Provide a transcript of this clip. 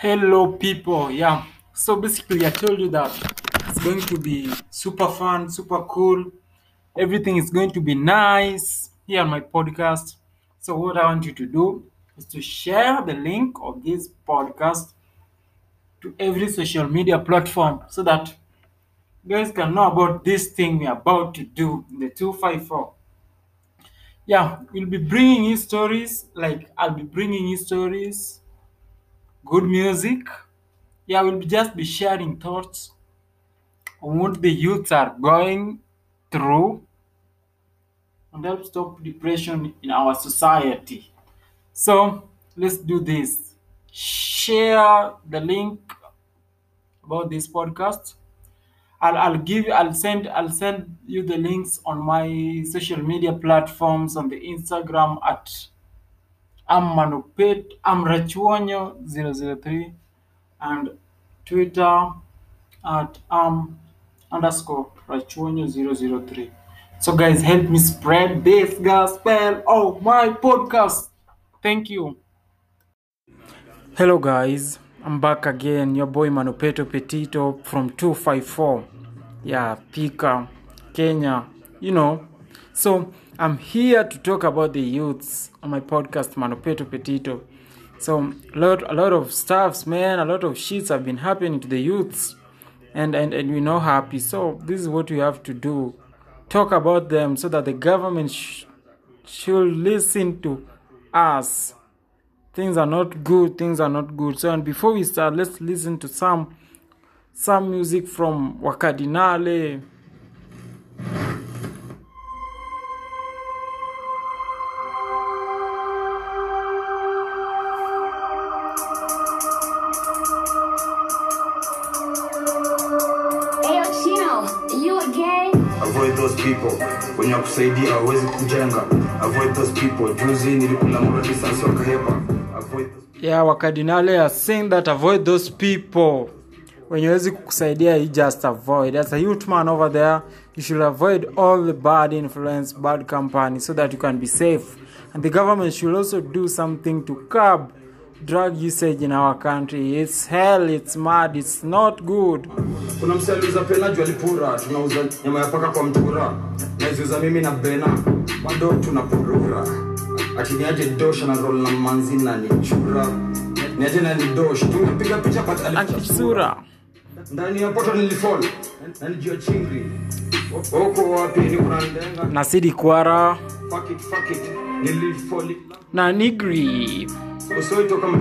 Hello, people. Yeah. So basically, I told you that it's going to be super fun, super cool. Everything is going to be nice here on my podcast. So, what I want you to do is to share the link of this podcast to every social media platform so that guys can know about this thing we're about to do the 254. Yeah, we'll be bringing you stories, like I'll be bringing you stories, good music. Yeah, we'll just be sharing thoughts on what the youths are going through and help stop depression in our society. So let's do this. Share the link about this podcast. I'll, I'll give I'll send I'll send you the links on my social media platforms on the Instagram at I'm Manupet I'm Rachuonyo 003 and Twitter at um underscore Rachuonyo 003. So guys help me spread this gospel of my podcast. Thank you. Hello guys, I'm back again. Your boy Manupeto Petito from 254. Yeah, Pika, Kenya, you know. So I'm here to talk about the youths on my podcast Manupeto Petito. So a lot a lot of stuffs, man, a lot of shits have been happening to the youths. And and, and we're not happy. So this is what we have to do. Talk about them so that the government sh- should listen to us things are not good things are not good so and before we start let's listen to some some music from Wakadinali avoid those people. Wenye wakusaidia hawezi kujenga. Avoid those people. Juzi nilikula mradi sasa wakahepa yeah wakadinale are saying that avoid those people. When wezi kukusaidia you just avoid. As a youth man over there. You should avoid all the bad influence bad company so that you can be safe. And the government should also do something to curb drug usage in our country. It's hell it's mad it's not good. Kuna msi aliuza penaju alipura tunauza nyama ya paka kwa mtura. Naiziuza mimi na bena bado tunapurura. Akiniaje dosha na rol na manzi na nichura niaje na nidosh, tunapiga picha but alificha ndani ya poto nilifall na nijua chingri. Huko wapi ni kuna ndenga? Na sidi kwara. Fuck it fuck it nilifall. Na nigri usoito kama